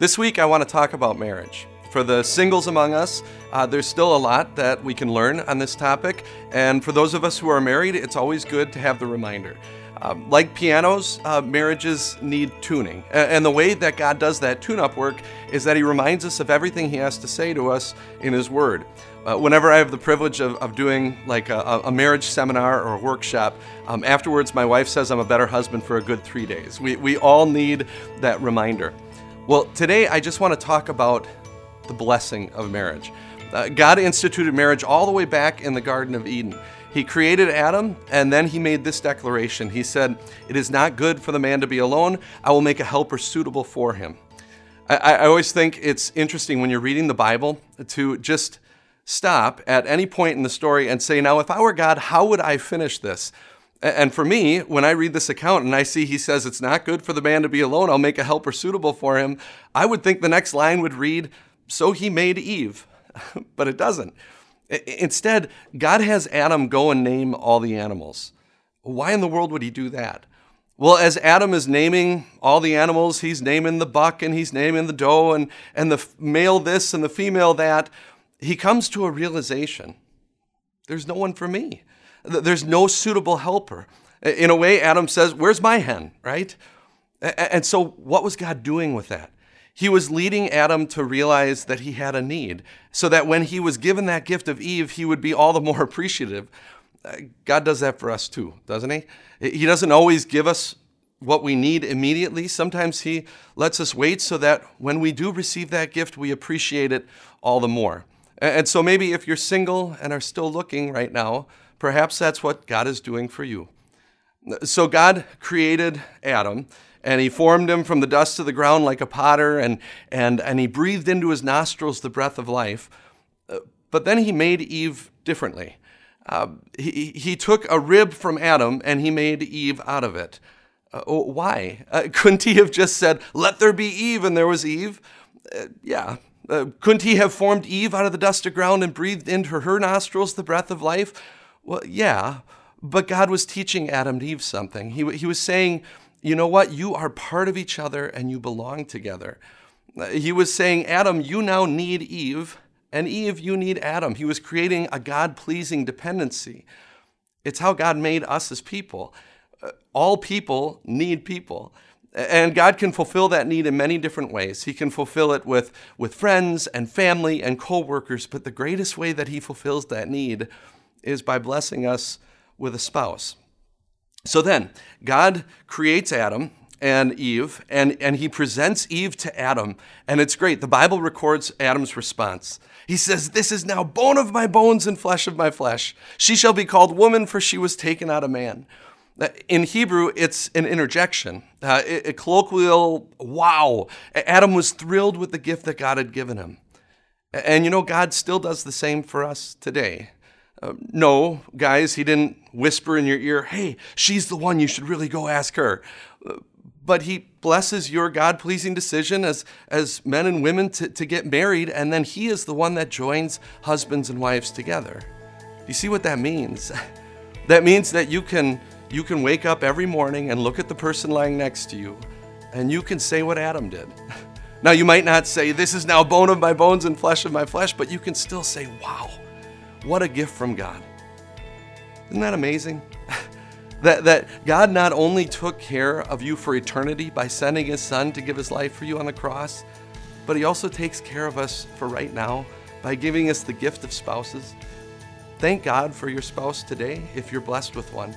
This week, I want to talk about marriage. For the singles among us, uh, there's still a lot that we can learn on this topic. And for those of us who are married, it's always good to have the reminder. Um, like pianos, uh, marriages need tuning. And the way that God does that tune up work is that He reminds us of everything He has to say to us in His Word. Uh, whenever I have the privilege of, of doing like a, a, marriage seminar or a workshop, um, afterwards my wife says I'm a better husband for a good three days. We, we all need that reminder. Well, today I just want to talk about the blessing of marriage. Uh, God instituted marriage all the way back in the Garden of Eden. He created Adam, and then he made this declaration. He said, It is not good for the man to be alone. I will make a helper suitable for him. I, I always think it's interesting when you're reading the Bible to just stop at any point in the story and say, Now, if I were God, how would I finish this? And for me, when I read this account and I see he says it's not good for the man to be alone, I'll make a helper suitable for him, I would think the next line would read, So he made Eve. but it doesn't. Instead, God has Adam go and name all the animals. Why in the world would he do that? Well, as Adam is naming all the animals, he's naming the buck and he's naming the doe and, and the male this and the female that. He comes to a realization there's no one for me. There's no suitable helper. In a way, Adam says, Where's my hen, right? And so, what was God doing with that? He was leading Adam to realize that he had a need, so that when he was given that gift of Eve, he would be all the more appreciative. Uh, God does that for us too, doesn't he? He doesn't always give us what we need immediately. Sometimes He lets us wait so that when we do receive that gift, we appreciate it all the more. And so maybe if you're single and are still looking right now, perhaps that's what God is doing for you. So God created Adam and he formed him from the dust of the ground like a potter, and, and, and he breathed into his nostrils the breath of life. Uh, but then he made Eve differently. Uh, he, he took a rib from Adam and he made Eve out of it. Uh, oh, why? Uh, couldn't he have just said, Let there be Eve, and there was Eve? Uh, yeah. Uh, couldn't he have formed Eve out of the dust of ground and breathed into her nostrils the breath of life? Well, yeah. But God was teaching Adam and Eve something. He, he was saying, you know what? You are part of each other and you belong together. He was saying, Adam, you now need Eve, and Eve, you need Adam. He was creating a God pleasing dependency. It's how God made us as people. Uh, all people need people. And God can fulfill that need in many different ways. He can fulfill it with, with friends and family and co-workers, but the greatest way that he fulfills that need is by blessing us with a spouse. So then, God creates Adam and Eve, and, and he presents Eve to Adam. And it's great. The Bible records Adam's response. He says, This is now bone of my bones and flesh of my flesh. She shall be called woman, for she was taken out of man. In Hebrew, it's an interjection, uh, a colloquial wow. Adam was thrilled with the gift that God had given him. And you know, God still does the same for us today. Uh, no, guys, he didn't whisper in your ear, hey, she's the one, you should really go ask her. But he blesses your God pleasing decision as, as men and women to, to get married, and then he is the one that joins husbands and wives together. Do You see what that means? that means that you can, you can wake up every morning and look at the person lying next to you, and you can say what Adam did. Now, you might not say, This is now bone of my bones and flesh of my flesh, but you can still say, Wow what a gift from God. Isn't that amazing? that, that God not only took care of you for eternity by sending His Son to give His life for you on the cross, but He also takes care of us for right now by giving us the gift of spouses. Thank God for your spouse today if you're blessed with one.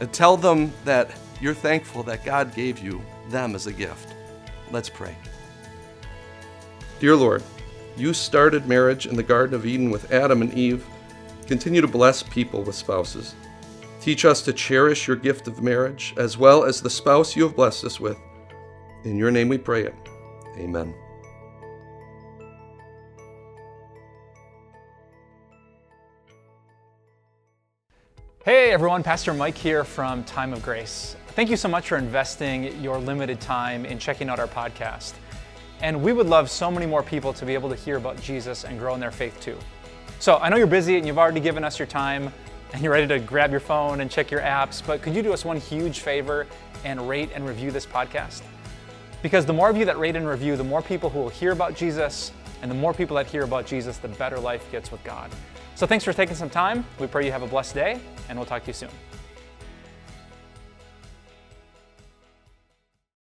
And tell them that you're thankful that God gave you them as a gift. Let's pray. Dear Lord, you started marriage in the Garden of Eden with Adam and Eve Continue to bless people with spouses. Teach us to cherish your gift of marriage as well as the spouse you have blessed us with. In your name we pray it. Amen. Hey everyone, Pastor Mike here from Time of Grace. Thank you so much for investing your limited time in checking out our podcast. And we would love so many more people to be able to hear about Jesus and grow in their faith too. So I know you're busy and you've already given us your time and you're ready to grab your phone and check your apps, but could you do us one huge favor and rate and review this podcast? Because the more of you that rate and review, the more people who will hear about Jesus, and the more people that hear about Jesus, the better life gets with God. So thanks for taking some time. We pray you have a blessed day, and we'll talk to you soon.